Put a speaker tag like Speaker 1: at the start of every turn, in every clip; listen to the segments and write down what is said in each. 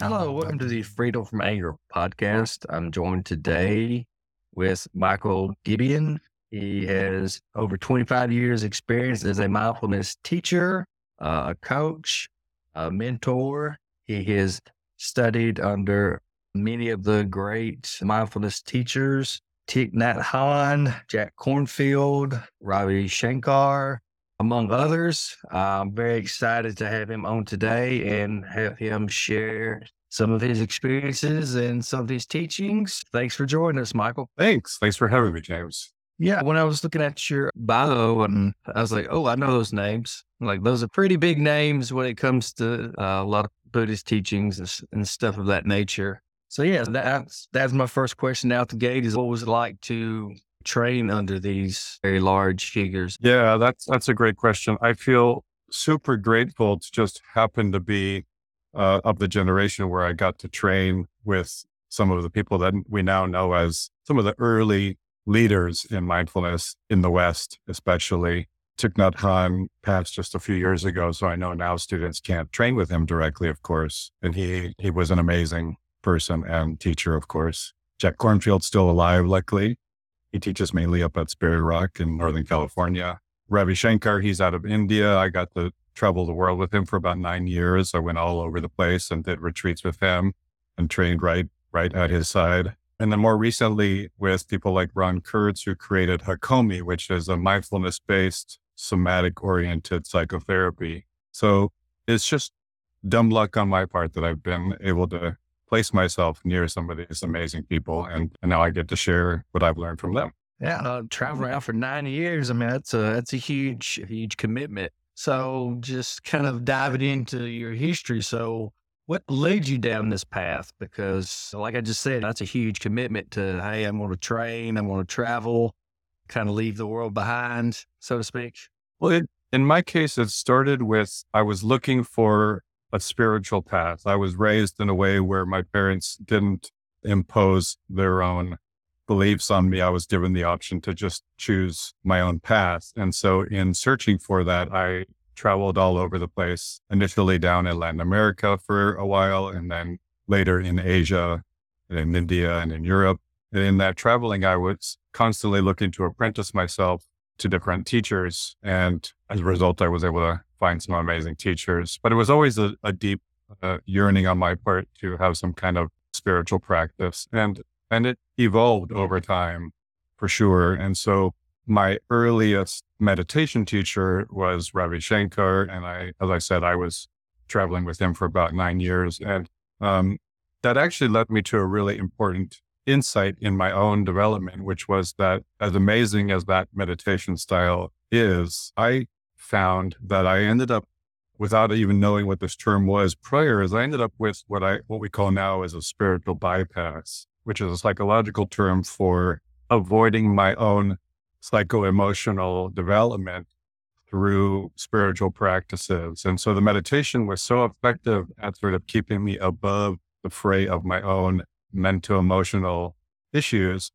Speaker 1: Hello, welcome to the Freedom from Anger podcast. I'm joined today with Michael Gibian. He has over 25 years experience as a mindfulness teacher, uh, a coach, a mentor. He has studied under many of the great mindfulness teachers, Thich Nhat Hanh, Jack Kornfield, Ravi Shankar, among others. I'm very excited to have him on today and have him share some of his experiences and some of his teachings. Thanks for joining us, Michael.
Speaker 2: Thanks. Thanks for having me, James.
Speaker 1: Yeah, when I was looking at your bio and I was like, oh, I know those names. Like those are pretty big names when it comes to uh, a lot of Buddhist teachings and, and stuff of that nature. So yeah, that's that's my first question out the gate is what was it like to train under these very large figures?
Speaker 2: Yeah, that's that's a great question. I feel super grateful to just happen to be uh, of the generation where I got to train with some of the people that we now know as some of the early leaders in mindfulness in the West, especially. Thich Nhat Hanh passed just a few years ago, so I know now students can't train with him directly, of course. And he he was an amazing person and teacher, of course. Jack Kornfield's still alive, luckily. He teaches mainly up at Spirit Rock in Northern California. Ravi Shankar, he's out of India. I got to travel the world with him for about nine years. I went all over the place and did retreats with him and trained right, right at his side. And then more recently with people like Ron Kurtz, who created Hakomi, which is a mindfulness based, somatic oriented psychotherapy. So it's just dumb luck on my part that I've been able to place myself near some of these amazing people. And, and now I get to share what I've learned from them.
Speaker 1: Yeah, uh, travel around for nine years. I mean, that's a that's a huge, huge commitment. So, just kind of diving into your history. So, what led you down this path? Because, like I just said, that's a huge commitment to, hey, I'm going to train, I'm going to travel, kind of leave the world behind, so to speak.
Speaker 2: Well, it, in my case, it started with I was looking for a spiritual path. I was raised in a way where my parents didn't impose their own beliefs on me. I was given the option to just choose my own path. And so in searching for that, I traveled all over the place, initially down in Latin America for a while, and then later in Asia and in India and in Europe. And in that traveling, I was constantly looking to apprentice myself to different teachers. And as a result, I was able to find some amazing teachers. But it was always a, a deep uh, yearning on my part to have some kind of spiritual practice. And and it evolved over time for sure. And so my earliest meditation teacher was Ravi Shankar. And I, as I said, I was traveling with him for about nine years. And um, that actually led me to a really important insight in my own development, which was that as amazing as that meditation style is, I found that I ended up without even knowing what this term was prior is I ended up with what I what we call now as a spiritual bypass, which is a psychological term for avoiding my own psycho-emotional development through spiritual practices. And so the meditation was so effective at sort of keeping me above the fray of my own mental emotional issues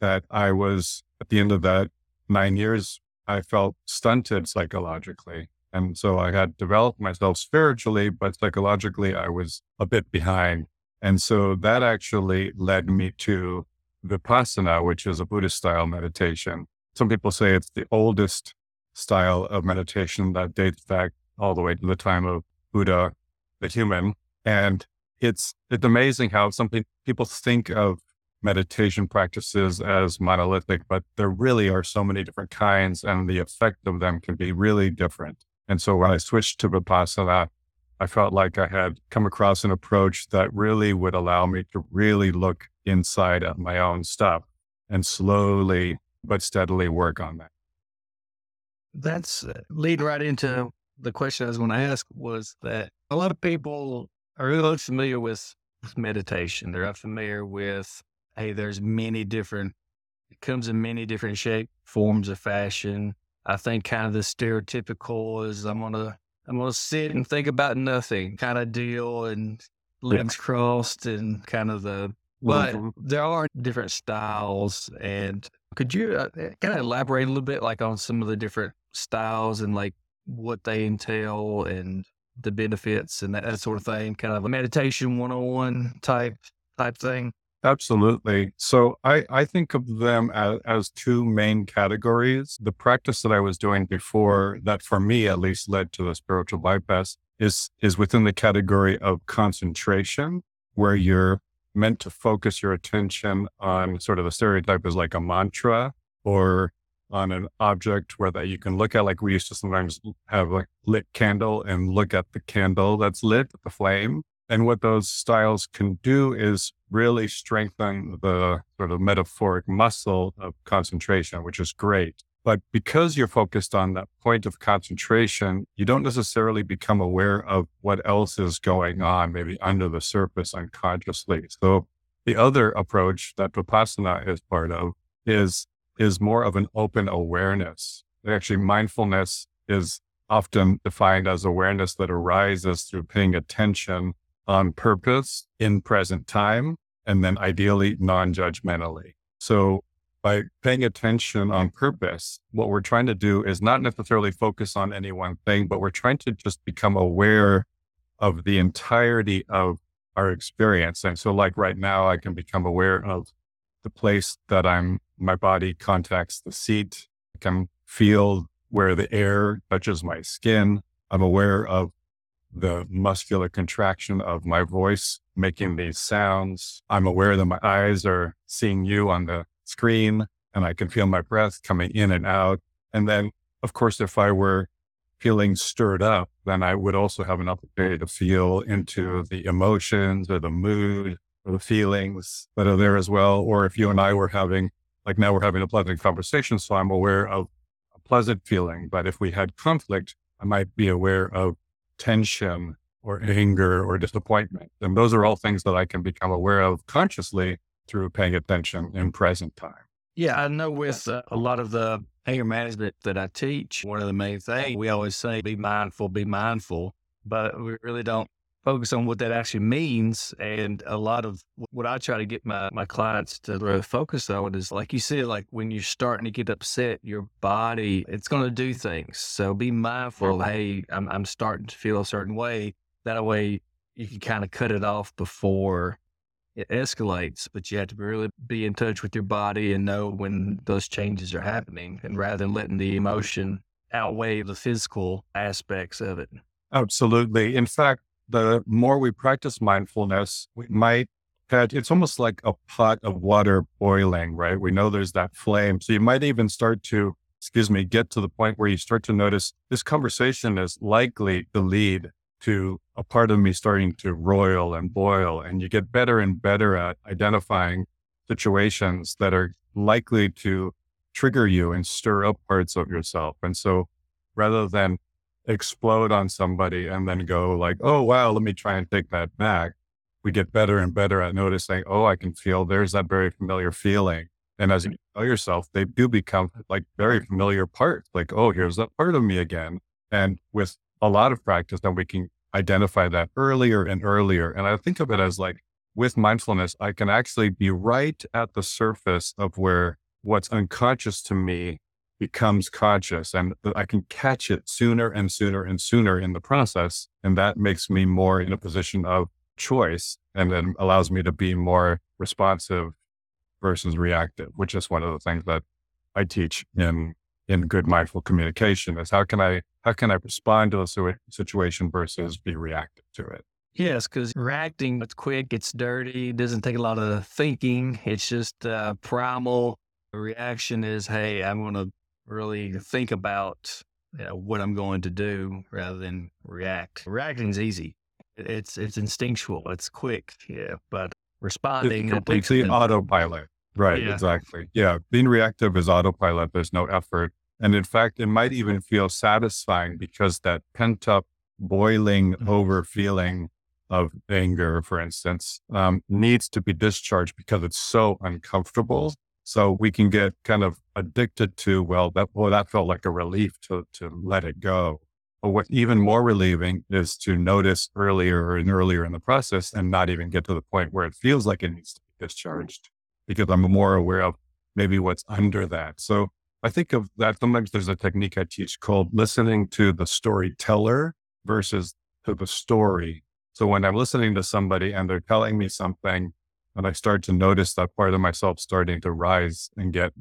Speaker 2: that I was at the end of that nine years I felt stunted psychologically. And so I had developed myself spiritually, but psychologically, I was a bit behind. And so that actually led me to Vipassana, which is a Buddhist style meditation. Some people say it's the oldest style of meditation that dates back all the way to the time of Buddha, the human. And it's, it's amazing how some people think of meditation practices as monolithic, but there really are so many different kinds and the effect of them can be really different. And so when I switched to Vipassana, I felt like I had come across an approach that really would allow me to really look inside at my own stuff and slowly but steadily work on that.
Speaker 1: That's uh, lead right into the question I was going to ask was that a lot of people are really familiar with meditation. They're unfamiliar with hey, there's many different, it comes in many different shape, forms of fashion. I think kind of the stereotypical is I'm gonna I'm gonna sit and think about nothing kind of deal and legs yeah. crossed and kind of the but there are different styles and could you uh, eh, kind of elaborate a little bit like on some of the different styles and like what they entail and the benefits and that, that sort of thing, kind of a meditation 101 type type thing?
Speaker 2: Absolutely. So I, I think of them as, as two main categories. The practice that I was doing before that for me at least led to the spiritual bypass is is within the category of concentration, where you're meant to focus your attention on sort of the stereotype is like a mantra or on an object where that you can look at like we used to sometimes have a lit candle and look at the candle that's lit, the flame. And what those styles can do is really strengthen the sort of metaphoric muscle of concentration, which is great. But because you're focused on that point of concentration, you don't necessarily become aware of what else is going on, maybe under the surface unconsciously. So the other approach that Vipassana is part of is, is more of an open awareness. Actually, mindfulness is often defined as awareness that arises through paying attention on purpose in present time, and then ideally non judgmentally. So, by paying attention on purpose, what we're trying to do is not necessarily focus on any one thing, but we're trying to just become aware of the entirety of our experience. And so, like right now, I can become aware of the place that I'm, my body contacts the seat. I can feel where the air touches my skin. I'm aware of the muscular contraction of my voice making these sounds. I'm aware that my eyes are seeing you on the screen and I can feel my breath coming in and out. And then, of course, if I were feeling stirred up, then I would also have an opportunity to feel into the emotions or the mood or the feelings that are there as well. Or if you and I were having, like now we're having a pleasant conversation, so I'm aware of a pleasant feeling. But if we had conflict, I might be aware of tension or anger or disappointment. And those are all things that I can become aware of consciously through paying attention in present time.
Speaker 1: Yeah, I know with uh, a lot of the anger management that I teach, one of the main things we always say, be mindful, be mindful, but we really don't focus on what that actually means. And a lot of what I try to get my, my clients to really focus on is like you said, like when you're starting to get upset, your body, it's going to do things. So be mindful. Hey, I'm, I'm starting to feel a certain way. That way you can kind of cut it off before it escalates, but you have to really be in touch with your body and know when those changes are happening and rather than letting the emotion outweigh the physical aspects of it.
Speaker 2: Absolutely. In fact, the more we practice mindfulness, we might catch it's almost like a pot of water boiling, right? We know there's that flame. So you might even start to, excuse me, get to the point where you start to notice this conversation is likely to lead to a part of me starting to roil and boil. And you get better and better at identifying situations that are likely to trigger you and stir up parts of yourself. And so rather than explode on somebody and then go like, oh, wow, let me try and take that back. We get better and better at noticing, oh, I can feel there's that very familiar feeling. And as you know yourself, they do become like very familiar parts. Like, oh, here's that part of me again. And with a lot of practice, then we can identify that earlier and earlier. And I think of it as like with mindfulness, I can actually be right at the surface of where what's unconscious to me becomes conscious and I can catch it sooner and sooner and sooner in the process. And that makes me more in a position of choice and then allows me to be more responsive versus reactive, which is one of the things that I teach in in good mindful communication is how can I how can I respond to a situation versus be reactive to it.
Speaker 1: Yes, because reacting, it's quick, it's dirty, doesn't take a lot of thinking. It's just uh, primal. The reaction is, hey, I'm going to really think about you know, what I'm going to do rather than react. Reacting is easy. It's it's instinctual. It's quick. Yeah, but responding
Speaker 2: it's completely autopilot. Right. Yeah. Exactly. Yeah. Being reactive is autopilot. There's no effort, and in fact, it might even feel satisfying because that pent up, boiling mm-hmm. over feeling of anger, for instance, um, needs to be discharged because it's so uncomfortable so we can get kind of addicted to, well, that, well, that felt like a relief to, to let it go. But what even more relieving is to notice earlier and earlier in the process and not even get to the point where it feels like it needs to be discharged because I'm more aware of maybe what's under that. So I think of that. Sometimes there's a technique I teach called listening to the storyteller versus to the story. So when I'm listening to somebody and they're telling me something and I start to notice that part of myself starting to rise and get,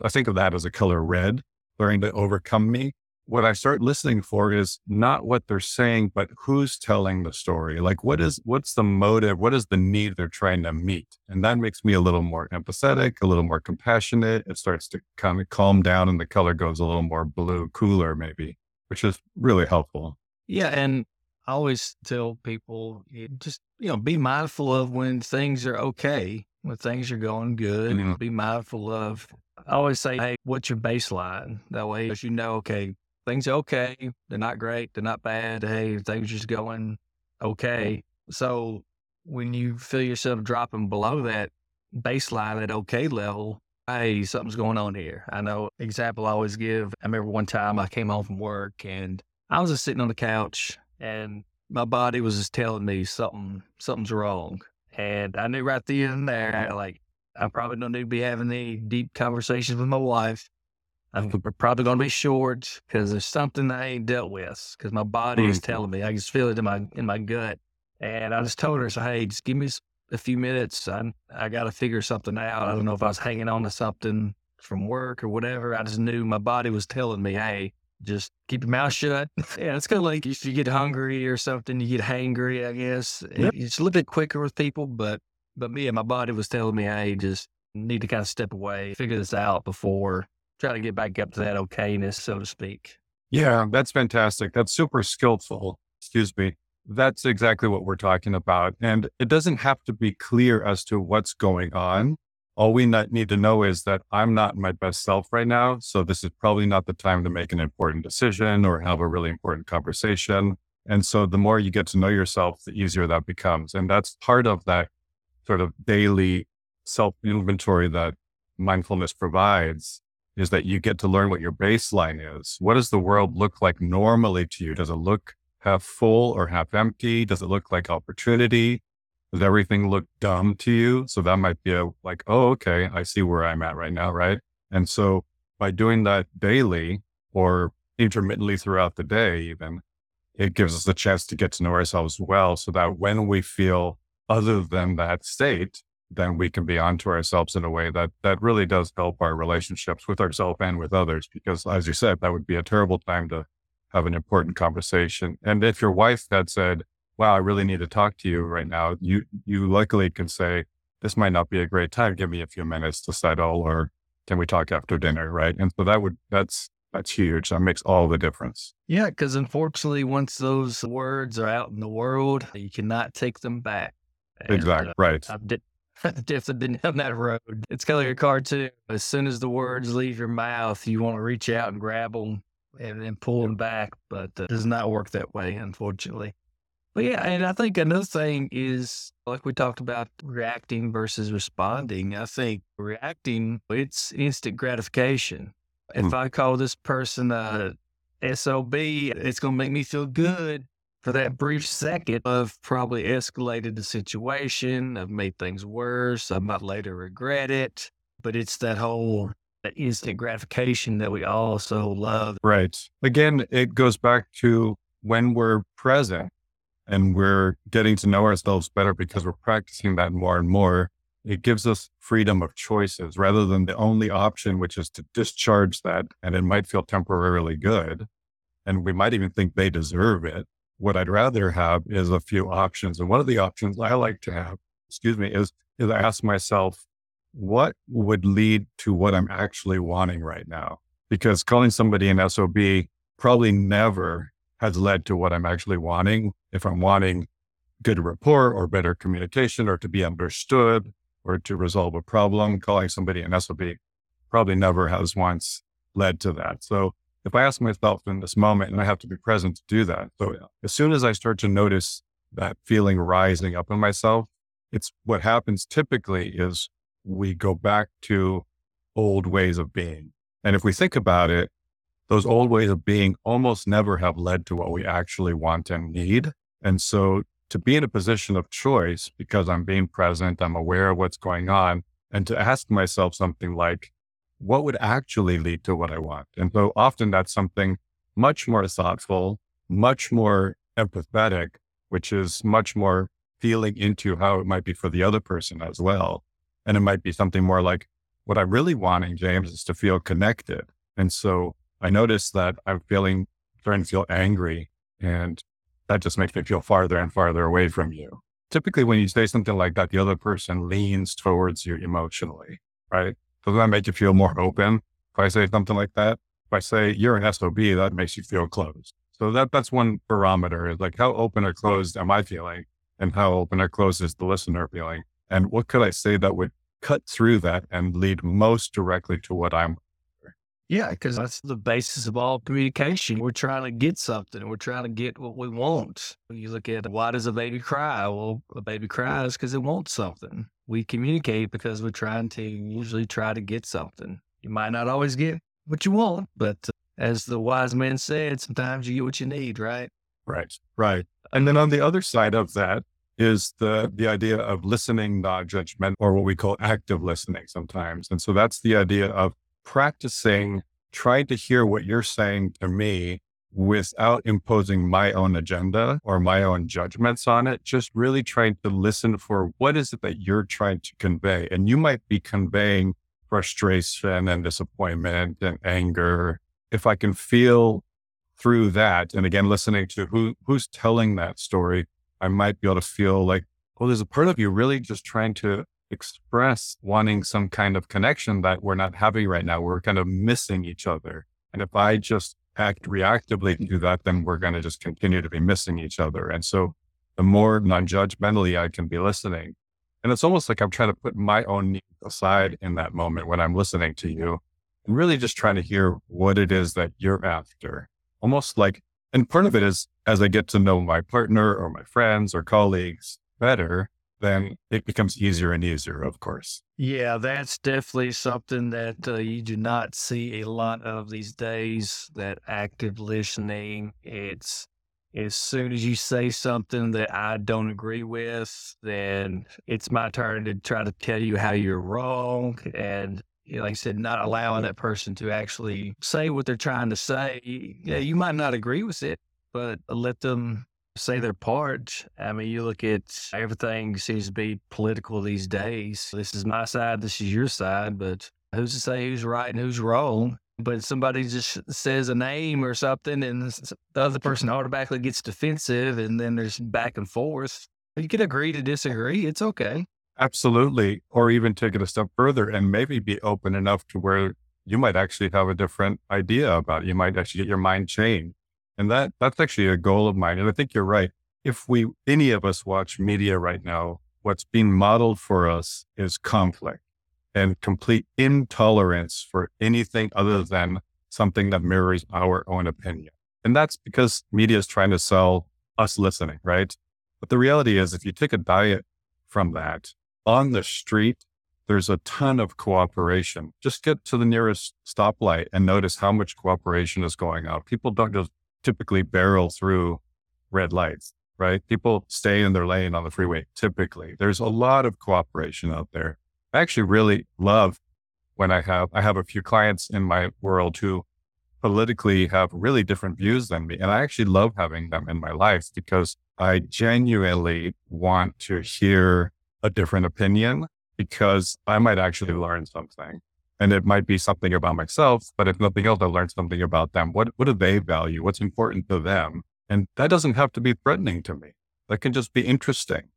Speaker 2: I think of that as a color red, starting to overcome me. What I start listening for is not what they're saying, but who's telling the story. Like what is, what's the motive? What is the need they're trying to meet? And that makes me a little more empathetic, a little more compassionate. It starts to kind of calm down and the color goes a little more blue, cooler maybe, which is really helpful.
Speaker 1: Yeah. And I always tell people just, you know, be mindful of when things are okay, when things are going good. Mm-hmm. Be mindful of, I always say, hey, what's your baseline? That way, as you know, okay, things are okay. They're not great. They're not bad. Hey, things are just going okay. So when you feel yourself dropping below that baseline at okay level, hey, something's going on here. I know example I always give. I remember one time I came home from work and I was just sitting on the couch and my body was just telling me something something's wrong. And I knew right then and there, like I probably don't need to be having any deep conversations with my wife. I'm probably going to be short because there's something I ain't dealt with because my body mm-hmm. is telling me. I just feel it in my in my gut. And I just told her, so, hey, just give me a few minutes. I I got to figure something out. I don't know if I was hanging on to something from work or whatever. I just knew my body was telling me, hey, just keep your mouth shut. yeah, it's kind of like if you get hungry or something, you get hangry, I guess. Yep. It's a little bit quicker with people, but but me and my body was telling me, hey, just need to kind of step away, figure this out before try to get back up to that okayness, so to speak.
Speaker 2: Yeah, that's fantastic. That's super skillful. Excuse me. That's exactly what we're talking about. And it doesn't have to be clear as to what's going on. All we need to know is that I'm not my best self right now. So this is probably not the time to make an important decision or have a really important conversation. And so the more you get to know yourself, the easier that becomes. And that's part of that sort of daily self inventory that mindfulness provides is that you get to learn what your baseline is. What does the world look like normally to you? Does it look half full or half empty? Does it look like opportunity? Does everything look dumb to you? So that might be a like, oh, okay, I see where I'm at right now. Right. And so by doing that daily or intermittently throughout the day, even, it gives us a chance to get to know ourselves well so that when we feel other than that state, then we can be onto ourselves in a way that that really does help our relationships with ourselves and with others. Because as you said, that would be a terrible time to have an important conversation. And if your wife had said, wow, I really need to talk to you right now, you, you luckily can say, this might not be a great time. Give me a few minutes to settle or can we talk after dinner? Right. And so that would, that's, that's huge. That makes all the difference.
Speaker 1: Yeah. Cause unfortunately, once those words are out in the world, you cannot take them back.
Speaker 2: And, exactly. Uh, right. I've,
Speaker 1: di- I've been down that road. It's kind of like a car too. As soon as the words leave your mouth, you want to reach out and grab them and then pull them back, but uh, it does not work that way, unfortunately. But yeah, and I think another thing is like we talked about reacting versus responding. I think reacting, it's instant gratification. If mm. I call this person a SOB, it's going to make me feel good for that brief second. I've probably escalated the situation. I've made things worse. I might later regret it. But it's that whole that instant gratification that we all so love.
Speaker 2: Right. Again, it goes back to when we're present and we're getting to know ourselves better because we're practicing that more and more, it gives us freedom of choices rather than the only option, which is to discharge that. And it might feel temporarily good. And we might even think they deserve it. What I'd rather have is a few options. And one of the options I like to have, excuse me, is, is I ask myself, what would lead to what I'm actually wanting right now? Because calling somebody an SOB probably never has led to what I'm actually wanting. If I'm wanting good rapport or better communication or to be understood or to resolve a problem, calling somebody an SOB probably never has once led to that. So if I ask myself in this moment and I have to be present to do that. So as soon as I start to notice that feeling rising up in myself, it's what happens typically is we go back to old ways of being. And if we think about it, those old ways of being almost never have led to what we actually want and need. And so to be in a position of choice because I'm being present, I'm aware of what's going on, and to ask myself something like, what would actually lead to what I want? And so often that's something much more thoughtful, much more empathetic, which is much more feeling into how it might be for the other person as well. And it might be something more like, what I'm really wanting, James, is to feel connected. And so I notice that I'm feeling, starting to feel angry. And that just makes me feel farther and farther away from you. Typically, when you say something like that, the other person leans towards you emotionally, right? Doesn't that make you feel more open? If I say something like that, if I say you're an SOB, that makes you feel closed. So that that's one barometer is like how open or closed am I feeling and how open or closed is the listener feeling? And what could I say that would cut through that and lead most directly to what I'm
Speaker 1: yeah, because that's the basis of all communication. We're trying to get something. We're trying to get what we want. When You look at why does a baby cry? Well, a baby cries because it wants something. We communicate because we're trying to usually try to get something. You might not always get what you want, but uh, as the wise man said, sometimes you get what you need, right?
Speaker 2: Right, right. And then on the other side of that is the the idea of listening non-judgment or what we call active listening sometimes. And so that's the idea of practicing trying to hear what you're saying to me without imposing my own agenda or my own judgments on it, just really trying to listen for what is it that you're trying to convey. And you might be conveying frustration and disappointment and anger. If I can feel through that, and again, listening to who who's telling that story, I might be able to feel like, oh, there's a part of you really just trying to express wanting some kind of connection that we're not having right now. We're kind of missing each other. And if I just act reactively to that, then we're going to just continue to be missing each other. And so the more non judgmentally I can be listening, and it's almost like I'm trying to put my own needs aside in that moment when I'm listening to you and really just trying to hear what it is that you're after. Almost like, and part of it is as I get to know my partner or my friends or colleagues better, then it becomes easier and easier, of course.
Speaker 1: Yeah, that's definitely something that uh, you do not see a lot of these days. That active listening. It's as soon as you say something that I don't agree with, then it's my turn to try to tell you how you're wrong. And like I said, not allowing that person to actually say what they're trying to say. Yeah, you might not agree with it, but let them say their part. I mean, you look at everything seems to be political these days. This is my side, this is your side, but who's to say who's right and who's wrong? But somebody just says a name or something, and the other person automatically gets defensive, and then there's back and forth. You can agree to disagree. It's okay.
Speaker 2: Absolutely. Or even take it a step further and maybe be open enough to where you might actually have a different idea about it. You might actually get your mind changed and that that's actually a goal of mine. And I think you're right. If we any of us watch media right now, what's being modeled for us is conflict and complete intolerance for anything other than something that mirrors our own opinion. And that's because media is trying to sell us listening, right? But the reality is if you take a diet from that on the street, there's a ton of cooperation. Just get to the nearest stoplight and notice how much cooperation is going on. People don't just typically barrel through red lights, right? People stay in their lane on the freeway. Typically, there's a lot of cooperation out there. I actually really love when I have, I have a few clients in my world who politically have really different views than me. And I actually love having them in my life because I genuinely want to hear a different opinion because I might actually learn something. And it might be something about myself, but if nothing else, I learned something about them. What, what do they value? What's important to them? And that doesn't have to be threatening to me. That can just be interesting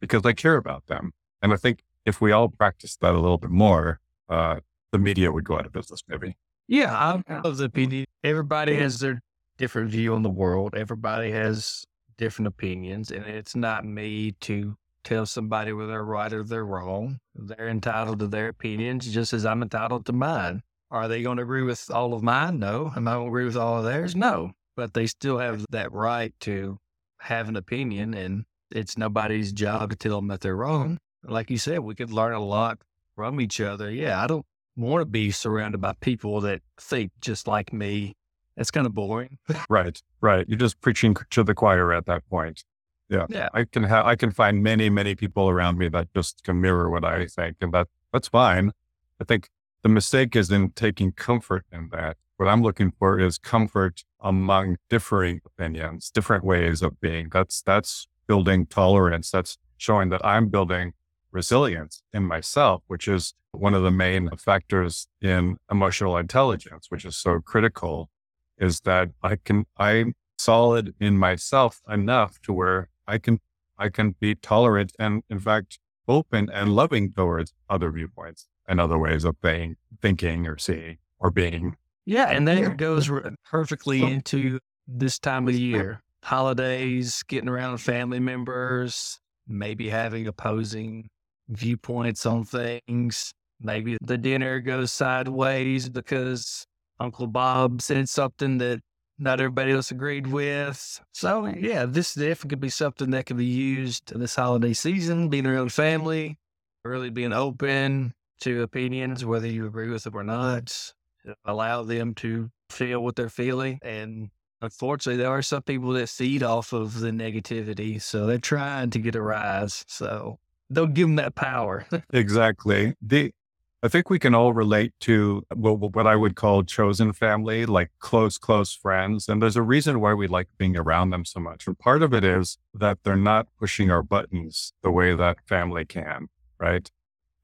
Speaker 2: because I care about them. And I think if we all practice that a little bit more, uh, the media would go out of business, maybe.
Speaker 1: Yeah, I love the opinion. Everybody has their different view on the world. Everybody has different opinions, and it's not me to tell somebody whether they're right or they're wrong. They're entitled to their opinions just as I'm entitled to mine. Are they going to agree with all of mine? No. Am I going to agree with all of theirs? No. But they still have that right to have an opinion, and it's nobody's job to tell them that they're wrong. Like you said, we could learn a lot from each other. Yeah, I don't want to be surrounded by people that think just like me. That's kind of boring.
Speaker 2: right, right. You're just preaching to the choir at that point. Yeah. Yeah. I can have, I can find many, many people around me that just can mirror what I think. And that, that's fine. I think the the mistake is in taking comfort in that. What I'm looking for is comfort among differing opinions, different ways of being. That's, that's building tolerance. That's showing that I'm building resilience in myself, which is one of the main factors in emotional intelligence, which is so critical, is that I can, I'm solid in myself enough to where I can, I can be tolerant and in fact, open and loving towards other viewpoints and other ways of being, thinking or seeing or being.
Speaker 1: Yeah. And that goes perfectly into this time of year holidays, getting around family members, maybe having opposing viewpoints on things. Maybe the dinner goes sideways because Uncle Bob said something that not everybody else agreed with. So, yeah, this definitely could be something that could be used this holiday season, being around family, really being open to opinions, whether you agree with them or not, allow them to feel what they're feeling. And unfortunately, there are some people that feed off of the negativity. So they're trying to get a rise. So they'll give them that power.
Speaker 2: exactly. The I think we can all relate to what I would call chosen family, like close, close friends. And there's a reason why we like being around them so much. And part of it is that they're not pushing our buttons the way that family can. Right.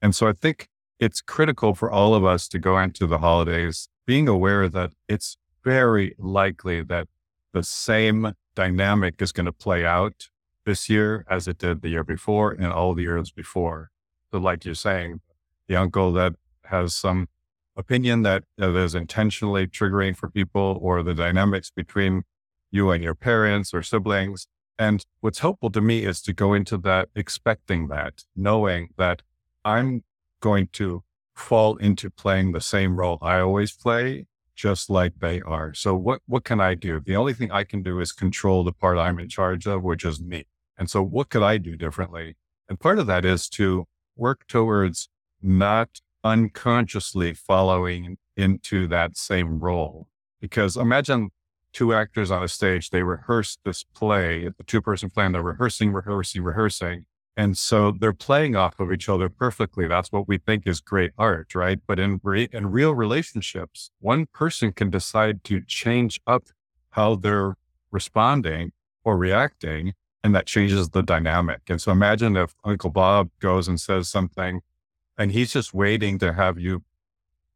Speaker 2: And so I think it's critical for all of us to go into the holidays being aware that it's very likely that the same dynamic is going to play out this year as it did the year before and all the years before. So, like you're saying, the uncle that has some opinion that, that is intentionally triggering for people or the dynamics between you and your parents or siblings. And what's helpful to me is to go into that expecting that, knowing that I'm going to fall into playing the same role I always play, just like they are. So what, what can I do? The only thing I can do is control the part I'm in charge of, which is me. And so what could I do differently? And part of that is to work towards not unconsciously following into that same role. Because imagine two actors on a stage, they rehearse this play, the two person play, and they're rehearsing, rehearsing, rehearsing. And so they're playing off of each other perfectly. That's what we think is great art, right? But in, re- in real relationships, one person can decide to change up how they're responding or reacting and that changes the dynamic. And so imagine if Uncle Bob goes and says something and he's just waiting to have you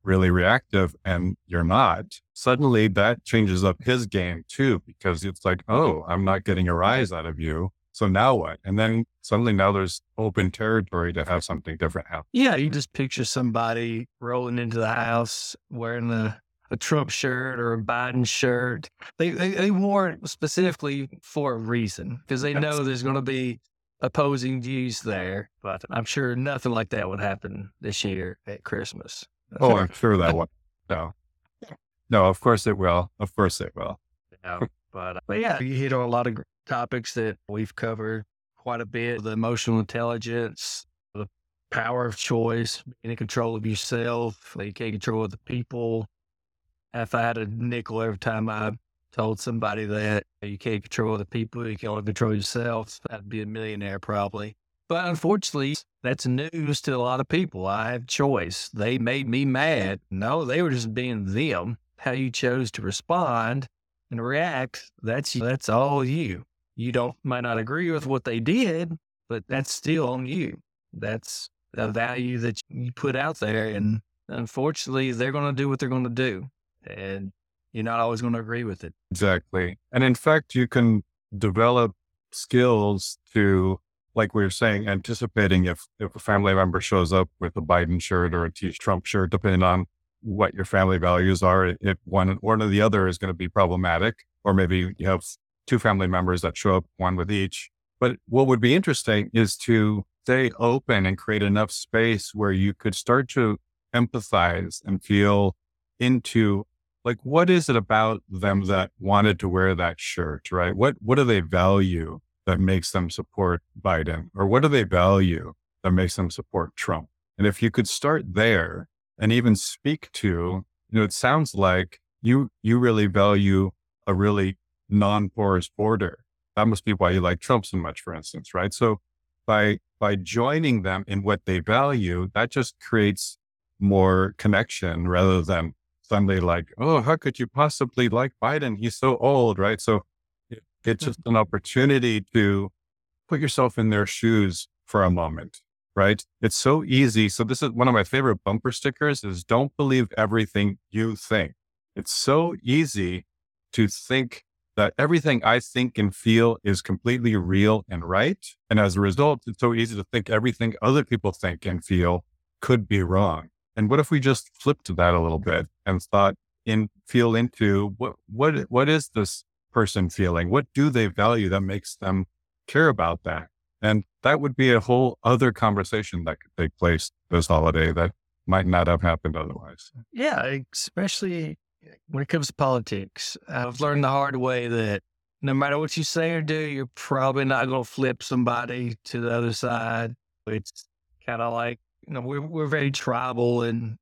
Speaker 2: really reactive and you're not. Suddenly that changes up his game too, because it's like, oh, I'm not getting a rise out of you. So now what? And then suddenly now there's open territory to have something different happen.
Speaker 1: Yeah. You just picture somebody rolling into the house wearing the a Trump shirt or a Biden shirt. They, they, they wore it specifically for a reason because they know there's going to be opposing views there. But I'm sure nothing like that would happen this year at Christmas.
Speaker 2: Oh, I'm sure that would. No, no, of course it will. Of course it will.
Speaker 1: Yeah, but, uh, but yeah, you hit on a lot of topics that we've covered quite a bit the emotional intelligence, the power of choice, being in control of yourself, you can't control other people, if I had a nickel every time I told somebody that you can't control the people, you can only control yourself, I'd be a millionaire probably. But unfortunately, that's news to a lot of people. I have choice. They made me mad. No, they were just being them. How you chose to respond and react, that's that's all you. You don't might not agree with what they did, but that's still on you. That's a value that you put out there and unfortunately they're going to do what they're going to do and you're not always going to agree with it.
Speaker 2: Exactly. And in fact, you can develop skills to, like we were saying, anticipating if, if a family member shows up with a Biden shirt or a Trump shirt, depending on what your family values are, if one, one or the other is going to be problematic, or maybe you have two family members that show up, one with each. But what would be interesting is to stay open and create enough space where you could start to empathize and feel into like what is it about them that wanted to wear that shirt, right? What what do they value that makes them support Biden? Or what do they value that makes them support Trump? And if you could start there and even speak to, you know, it sounds like you you really value a really non-porous border. That must be why you like Trump so much, for instance, right? So by by joining them in what they value, that just creates more connection rather than suddenly like, oh, how could you possibly like Biden? He's so old, right? So it, it's just an opportunity to put yourself in their shoes for a moment, right? It's so easy. So this is one of my favorite bumper stickers is don't believe everything you think. It's so easy to think that everything I think and feel is completely real and right. And as a result, it's so easy to think everything other people think and feel could be wrong. And what if we just flipped that a little bit and thought in feel into what what what is this person feeling? What do they value that makes them care about that? And that would be a whole other conversation that could take place this holiday that might not have happened otherwise.
Speaker 1: Yeah, especially when it comes to politics. I've learned the hard way that no matter what you say or do, you're probably not going to flip somebody to the other side. It's kind of like you know, we're we're very tribal in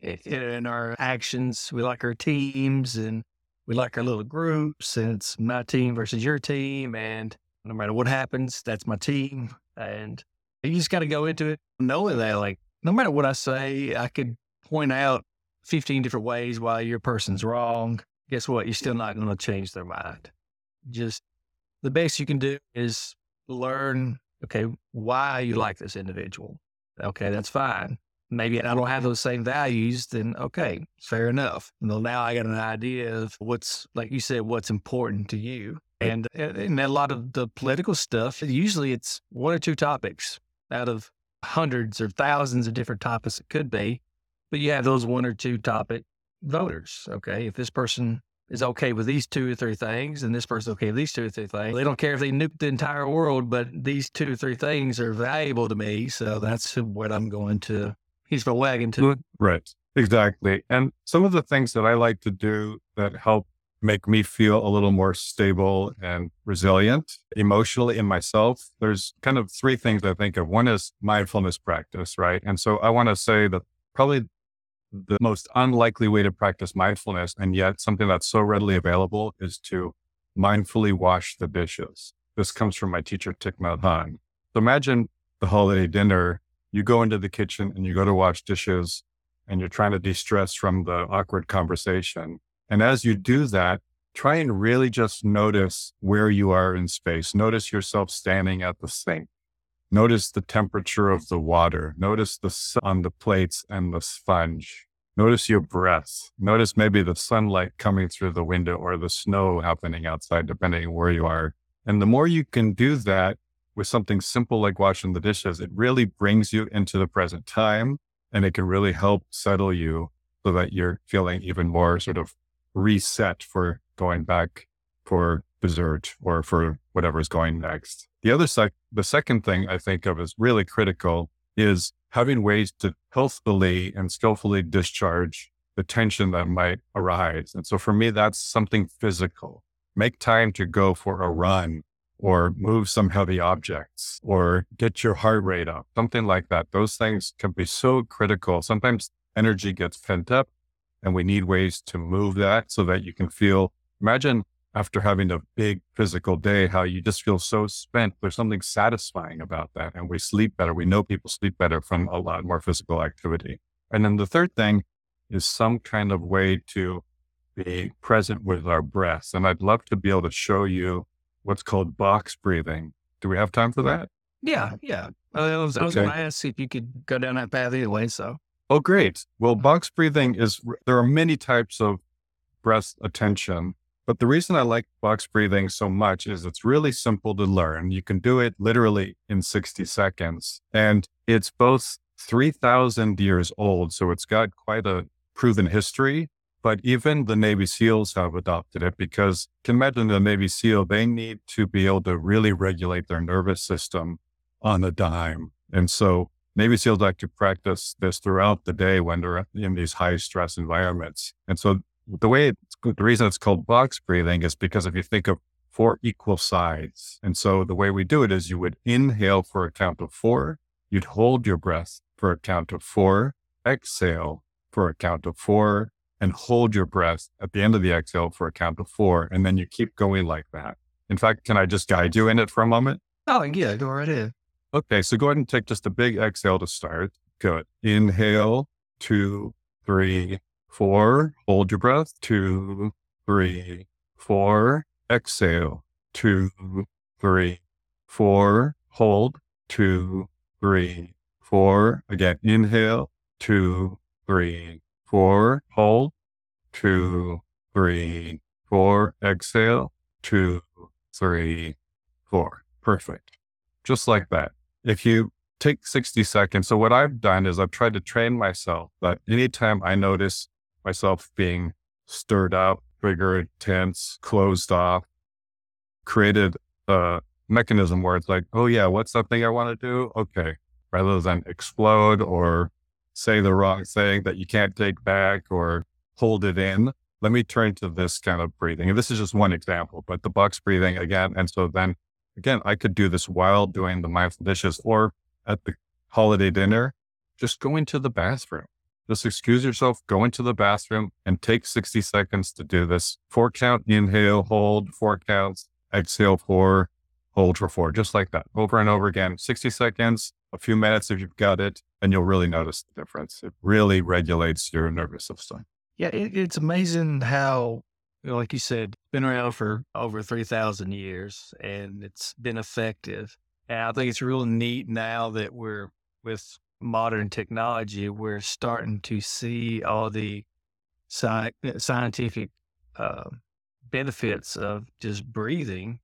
Speaker 1: in our actions. We like our teams and we like our little groups, and it's my team versus your team. And no matter what happens, that's my team. And you just got to go into it knowing that, like, no matter what I say, I could point out 15 different ways why your person's wrong. Guess what? You're still not going to change their mind. Just the best you can do is learn, okay, why you like this individual Okay, that's fine. Maybe I don't have those same values, then okay, fair enough. Well, now I got an idea of what's, like you said, what's important to you. And, and a lot of the political stuff, usually it's one or two topics out of hundreds or thousands of different topics it could be. But you have those one or two topic voters. Okay. If this person is okay with these two or three things, and this person's okay with these two or three things. They don't care if they nuke the entire world, but these two or three things are valuable to me. So that's what I'm going to he's my wagon to.
Speaker 2: Right. Exactly. And some of the things that I like to do that help make me feel a little more stable and resilient emotionally in myself. There's kind of three things I think of. One is mindfulness practice, right? And so I want to say that probably the most unlikely way to practice mindfulness, and yet something that's so readily available is to mindfully wash the dishes. This comes from my teacher, Thich Nhat Hanh. So imagine the holiday dinner. You go into the kitchen and you go to wash dishes and you're trying to de-stress from the awkward conversation. And as you do that, try and really just notice where you are in space. Notice yourself standing at the sink. Notice the temperature of the water. Notice the sun on the plates and the sponge. Notice your breath. Notice maybe the sunlight coming through the window or the snow happening outside, depending where you are. And the more you can do that with something simple like washing the dishes, it really brings you into the present time and it can really help settle you so that you're feeling even more sort of reset for going back for dessert or for whatever is going next. The other sec, the second thing I think of as really critical is having ways to healthfully and skillfully discharge the tension that might arise. And so for me, that's something physical. Make time to go for a run or move some heavy objects or get your heart rate up, something like that. Those things can be so critical. Sometimes energy gets pent up and we need ways to move that so that you can feel, imagine after having a big physical day, how you just feel so spent. There's something satisfying about that. And we sleep better. We know people sleep better from a lot more physical activity. And then the third thing is some kind of way to be present with our breaths. And I'd love to be able to show you what's called box breathing. Do we have time for that?
Speaker 1: Yeah, yeah. Uh, I was, I was going to ask if you could go down that path anyway. So,
Speaker 2: oh, great. Well, box breathing is there are many types of breath attention but the reason I like box breathing so much is it's really simple to learn. You can do it literally in 60 seconds. And it's both 3,000 years old. So it's got quite a proven history. But even the Navy SEALs have adopted it because can imagine the Navy SEAL, they need to be able to really regulate their nervous system on a dime. And so Navy SEALs like to practice this throughout the day when they're in these high stress environments. And so the way the reason it's called box breathing is because if you think of four equal sides, and so the way we do it is you would inhale for a count of four, you'd hold your breath for a count of four, exhale for a count of four, and hold your breath at the end of the exhale for a count of four, and then you keep going like that. In fact, can I just guide you in it for a moment?
Speaker 1: Oh, yeah, go right in.
Speaker 2: Okay, so go ahead and take just a big exhale to start. Good. Inhale two, three, four. Hold your breath. Two, three, four. Exhale. Two, three, four. Hold. Two, three, four. Again, inhale. Two, three, four. Hold. Two, three, four. Exhale. Two, three, four. Perfect. Just like that. If you take 60 seconds. So what I've done is I've tried to train myself that anytime I notice myself being stirred up, triggered, tense, closed off, created a mechanism where it's like, oh yeah, what's something I want to do? Okay. Rather than explode or say the wrong thing that you can't take back or hold it in. Let me turn to this kind of breathing. And this is just one example, but the box breathing again. And so then again, I could do this while doing the mindful dishes or at the holiday dinner, just go into the bathroom. Just excuse yourself, go into the bathroom and take 60 seconds to do this. Four count, inhale, hold, four counts, exhale, four, hold for four, just like that over and over again. 60 seconds, a few minutes if you've got it, and you'll really notice the difference. It really regulates your nervous system.
Speaker 1: Yeah, it, it's amazing how, like you said, been around for over 3,000 years and it's been effective. And I think it's real neat now that we're with modern technology, we're starting to see all the sci- uh, scientific uh, benefits of just breathing.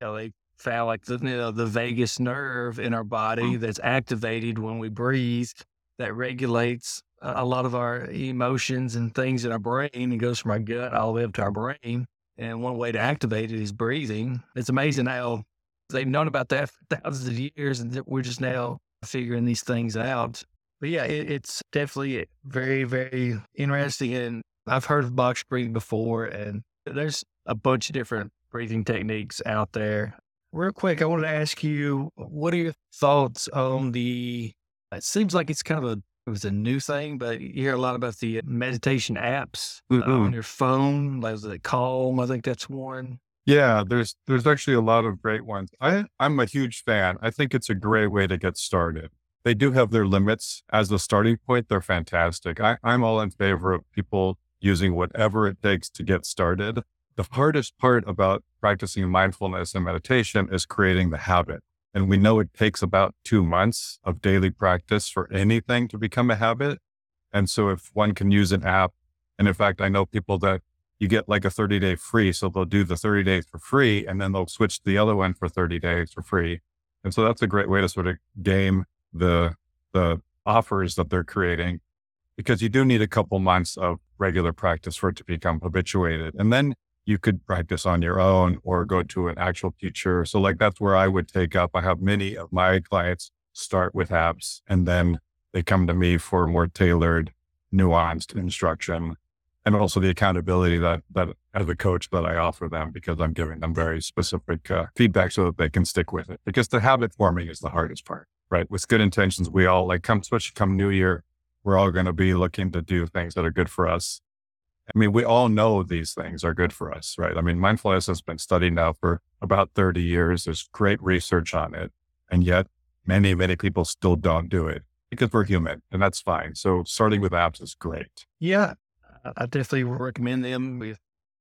Speaker 1: You know, they found like the, you know, the vagus nerve in our body that's activated when we breathe that regulates a lot of our emotions and things in our brain It goes from our gut all the way up to our brain. And one way to activate it is breathing. It's amazing how They've known about that for thousands of years, and we're just now figuring these things out. But yeah, it, it's definitely very, very interesting. And I've heard of box breathing before, and there's a bunch of different breathing techniques out there. Real quick, I wanted to ask you, what are your thoughts on the? It seems like it's kind of a it was a new thing, but you hear a lot about the meditation apps mm-hmm. uh, on your phone. Like the Calm, I think that's one.
Speaker 2: Yeah, there's there's actually a lot of great ones. I I'm a huge fan. I think it's a great way to get started. They do have their limits as a starting point. They're fantastic. I, I'm all in favor of people using whatever it takes to get started. The hardest part about practicing mindfulness and meditation is creating the habit. And we know it takes about two months of daily practice for anything to become a habit. And so if one can use an app, and in fact, I know people that you get like a 30 day free. So they'll do the 30 days for free and then they'll switch to the other one for 30 days for free. And so that's a great way to sort of game the, the offers that they're creating because you do need a couple months of regular practice for it to become habituated. And then you could practice on your own or go to an actual teacher. So like that's where I would take up. I have many of my clients start with apps and then they come to me for more tailored, nuanced instruction and also the accountability that that as a coach that I offer them because I'm giving them very specific uh, feedback so that they can stick with it. Because the habit forming is the hardest part, right? With good intentions, we all like come, especially come New Year, we're all going to be looking to do things that are good for us. I mean, we all know these things are good for us, right? I mean, mindfulness has been studied now for about 30 years. There's great research on it. And yet many, many people still don't do it because we're human and that's fine. So starting with apps is great.
Speaker 1: Yeah. I definitely recommend them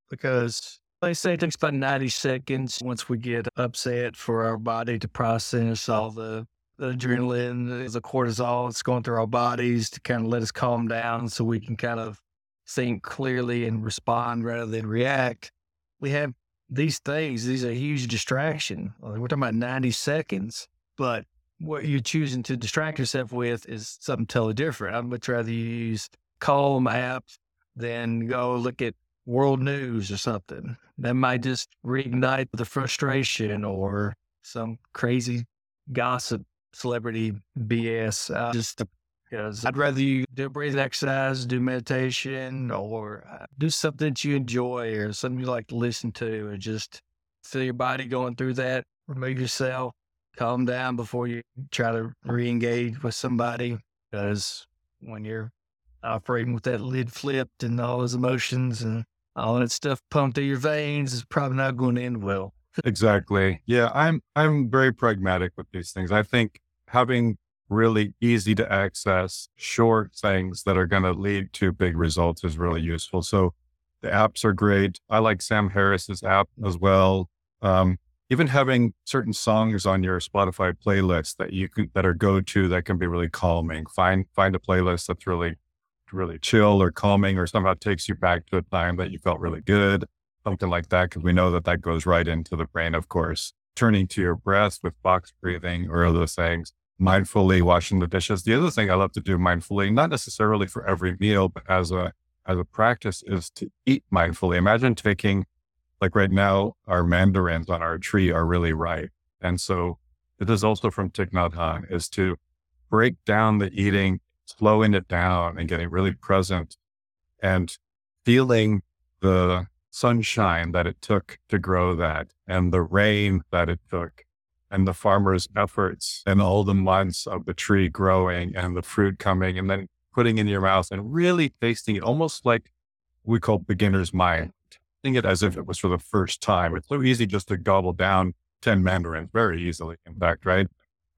Speaker 1: because they say it takes about 90 seconds once we get upset for our body to process all the, the adrenaline, the cortisol that's going through our bodies to kind of let us calm down so we can kind of think clearly and respond rather than react. We have these things, these are huge distraction. We're talking about 90 seconds, but what you're choosing to distract yourself with is something totally different. I'd much rather use Calm app then go look at world news or something. That might just reignite the frustration or some crazy gossip, celebrity BS. Uh, just because I'd rather you do breathing exercise, do meditation, or uh, do something that you enjoy or something you like to listen to, and just feel your body going through that. Remove yourself, calm down before you try to re-engage with somebody. Because when you're operating with that lid flipped and all those emotions and all that stuff pumped through your veins is probably not going to end well.
Speaker 2: exactly. Yeah, I'm I'm very pragmatic with these things. I think having really easy to access, short things that are going to lead to big results is really useful. So the apps are great. I like Sam Harris's app as well. Um, even having certain songs on your Spotify playlist that you can that are go to that can be really calming. Find find a playlist that's really really chill or calming or somehow takes you back to a time that you felt really good, something like that. Because we know that that goes right into the brain, of course. Turning to your breath with box breathing or other things, mindfully washing the dishes. The other thing I love to do mindfully, not necessarily for every meal, but as a as a practice, is to eat mindfully. Imagine taking like right now, our mandarins on our tree are really ripe. And so it is also from Thich Nhat Hanh is to break down the eating, slowing it down and getting really present and feeling the sunshine that it took to grow that and the rain that it took and the farmer's efforts and all the months of the tree growing and the fruit coming and then putting in your mouth and really tasting it almost like we call beginner's mind tasting it as if it was for the first time. It's so easy just to gobble down 10 mandarins very easily, in fact, right?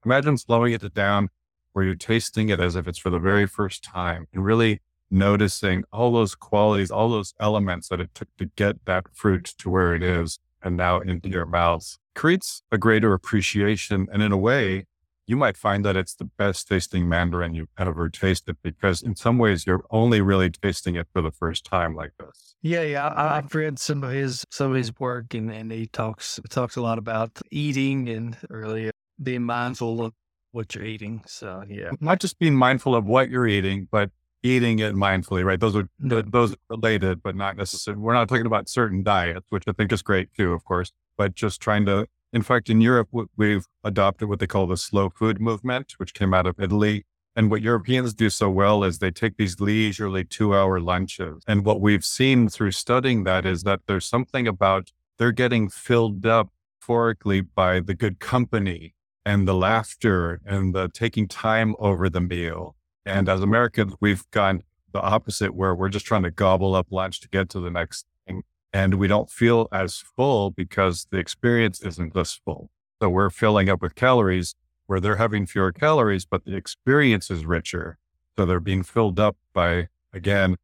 Speaker 2: Imagine slowing it down where you're tasting it as if it's for the very first time and really noticing all those qualities, all those elements that it took to get that fruit to where it is and now into your mouth creates a greater appreciation. And in a way, you might find that it's the best tasting mandarin you've ever tasted because in some ways you're only really tasting it for the first time like this.
Speaker 1: Yeah, yeah. I, have read some of his some of his work and, and he talks talks a lot about eating and really being mindful of what you're eating. So yeah.
Speaker 2: Not just being mindful of what you're eating, but eating it mindfully, right? Those are those are related, but not necessarily. We're not talking about certain diets, which I think is great too, of course, but just trying to in fact, in Europe, we've adopted what they call the slow food movement, which came out of Italy. And what Europeans do so well is they take these leisurely two hour lunches. And what we've seen through studying that is that there's something about they're getting filled up euphorically by the good company and the laughter and the taking time over the meal. And as Americans, we've gone the opposite where we're just trying to gobble up lunch to get to the next thing and we don't feel as full because the experience isn't this full. So we're filling up with calories where they're having fewer calories, but the experience is richer. So they're being filled up by, again,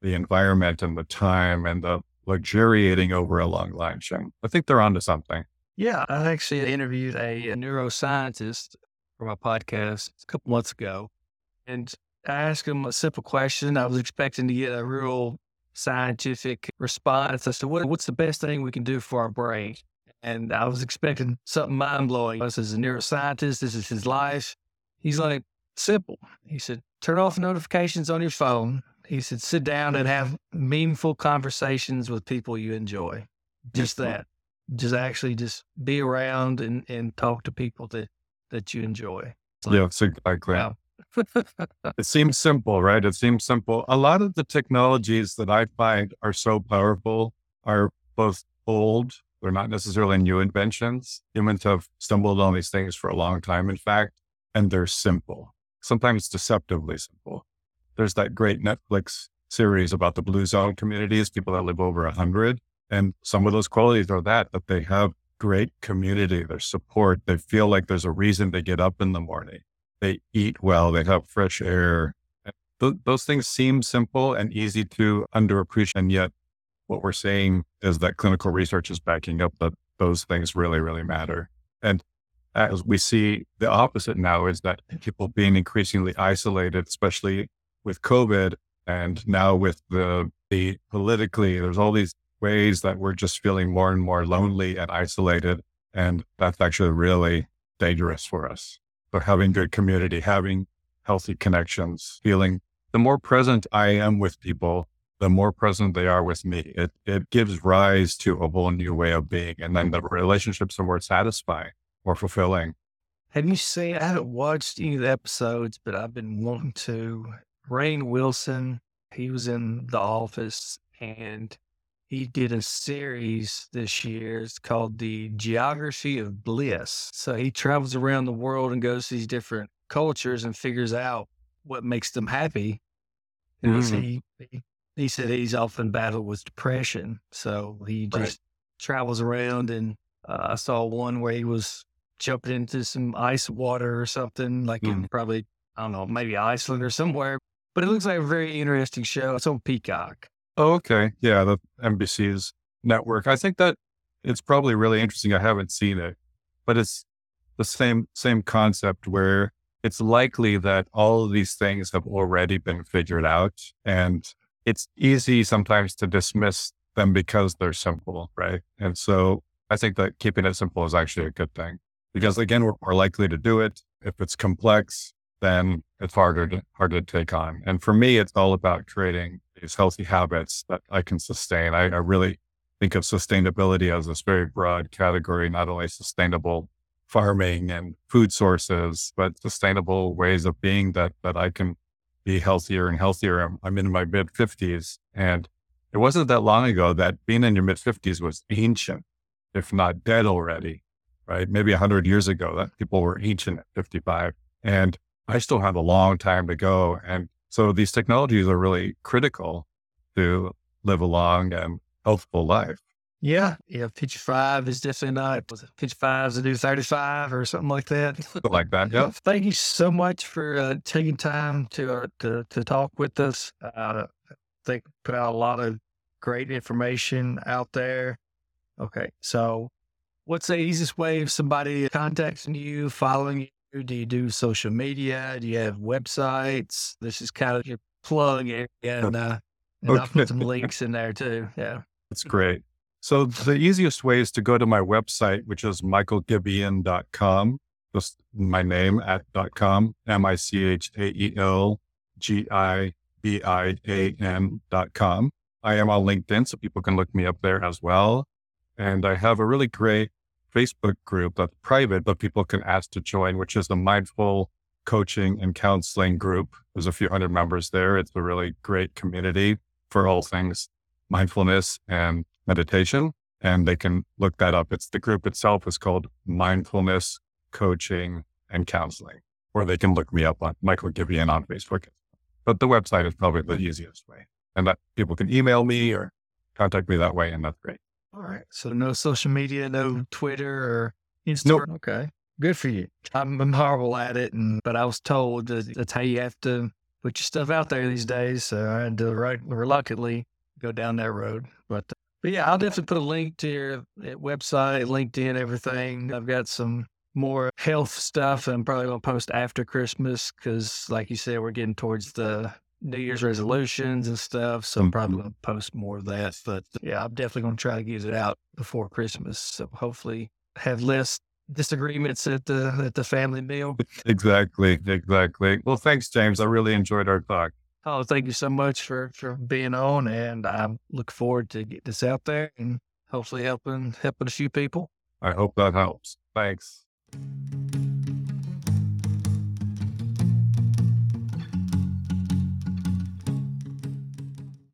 Speaker 2: the environment and the time and the luxuriating over a long lunch. And I think they're onto something.
Speaker 1: Yeah. I actually interviewed a, neuroscientist for my podcast a couple months ago. And I asked him a simple question. I was expecting to get a real scientific response as to what, what's the best thing we can do for our brain. And I was expecting something mind blowing. This is a neuroscientist. This is his life. He's like, simple. He said, turn off notifications on your phone. He said, sit down and have meaningful conversations with people you enjoy. Just that. Just actually just be around and, and talk to people that, that you enjoy.
Speaker 2: Like, yeah, exactly. Wow it seems simple, right? It seems simple. A lot of the technologies that I find are so powerful are both old, they're not necessarily new inventions. Humans have stumbled on these things for a long time, in fact, and they're simple, sometimes deceptively simple. There's that great Netflix series about the blue zone communities, people that live over a hundred. And some of those qualities are that, that they have great community, their support. They feel like there's a reason to get up in the morning they eat well, they have fresh air. Th- those things seem simple and easy to underappreciate. And yet, what we're saying is that clinical research is backing up that those things really, really matter. And as we see the opposite now is that people being increasingly isolated, especially with COVID and now with the, the politically, there's all these ways that we're just feeling more and more lonely and isolated. And that's actually really dangerous for us. So having good community, having healthy connections, feeling the more present I am with people, the more present they are with me. It it gives rise to a whole new way of being. And then the relationships are more satisfying, more fulfilling.
Speaker 1: Have you seen I haven't watched any of the episodes, but I've been wanting to. Rainn Wilson, he was in the office and he did a series this year. It's called The Geography of Bliss. So he travels around the world and goes to these different cultures and figures out what makes them happy. And mm-hmm. he, he, said he's often battled with depression. So he just right. travels around and uh, I saw one where he was jumping into some ice water or something, like
Speaker 2: Mm.
Speaker 1: in probably, I don't know, maybe Iceland or somewhere. But it looks like a very interesting show. It's on Peacock.
Speaker 2: Oh, okay. Yeah, the NBC's network. I think that it's probably really interesting. I haven't seen it, but it's the same same concept where it's likely that all of these things have already been figured out and it's easy sometimes to dismiss them because they're simple, right? And so I think that keeping it simple is actually a good thing because again, we're more likely to do it. If it's complex, then it's harder to harder to take on. And for me, it's all about creating these healthy habits that I can sustain. I, I really think of sustainability as this very broad category, not only sustainable farming and food sources, but sustainable ways of being that that I can be healthier and healthier. I'm, I'm in my mid fifties, and it wasn't that long ago that being in your mid fifties was ancient, if not dead already. Right? Maybe hundred years ago, that people were ancient at fifty five, and I still have a long time to go. And so these technologies are really critical to live a long and healthful life.
Speaker 1: Yeah. Yeah. 55 is definitely not, was it 55 to do 35 or something like that?
Speaker 2: Something like that. Yeah.
Speaker 1: Thank you so much for uh, taking time to, uh, to to talk with us. Uh, I think put out a lot of great information out there. Okay, so what's the easiest way of somebody contacting you, following you? Do you do social media? Do you have websites? This is kind of your plug, and uh, and I'll put some links in there too. Yeah.
Speaker 2: That's great. So the easiest way is to go to my website, which is michaelgibian.com. Just my name at dot com, M-I-C-H-A-E-L G-I-B-I-A-N dot com. I am on LinkedIn, so people can look me up there as well. And I have a really great Facebook group that's private, but people can ask to join, which is the Mindful Coaching and Counseling Group. There's a few hundred members there. It's a really great community for all things mindfulness and meditation. And they can look that up. It's the group itself is called Mindfulness Coaching and Counseling, or they can look me up on Michael Gibian on Facebook. But the website is probably the easiest way. And that people can email me or contact me that way. And that's great.
Speaker 1: All right. So no social media, no Twitter or Instagram. Okay. Good for you. I'm, I'm horrible at it, and but I was told that that's how you have to put your stuff out there these days. So I had to right, reluctantly go down that road. But but yeah, I'll definitely put a link to your uh, website, LinkedIn, everything. I've got some more health stuff. I'm probably gonna post after Christmas because, like you said, we're getting towards the New Year's mm-hmm. resolutions and stuff. So I'm probably mm-hmm. going to post more of that. But yeah, I'm definitely going to try to get it out before Christmas. So hopefully have less disagreements at the at the family meal.
Speaker 2: Exactly. Exactly. Well, thanks, James. I really enjoyed our talk.
Speaker 1: Oh, thank you so much for for being on, and I look forward to get this out there and hopefully helping helping a few people.
Speaker 2: I hope that helps. Thanks.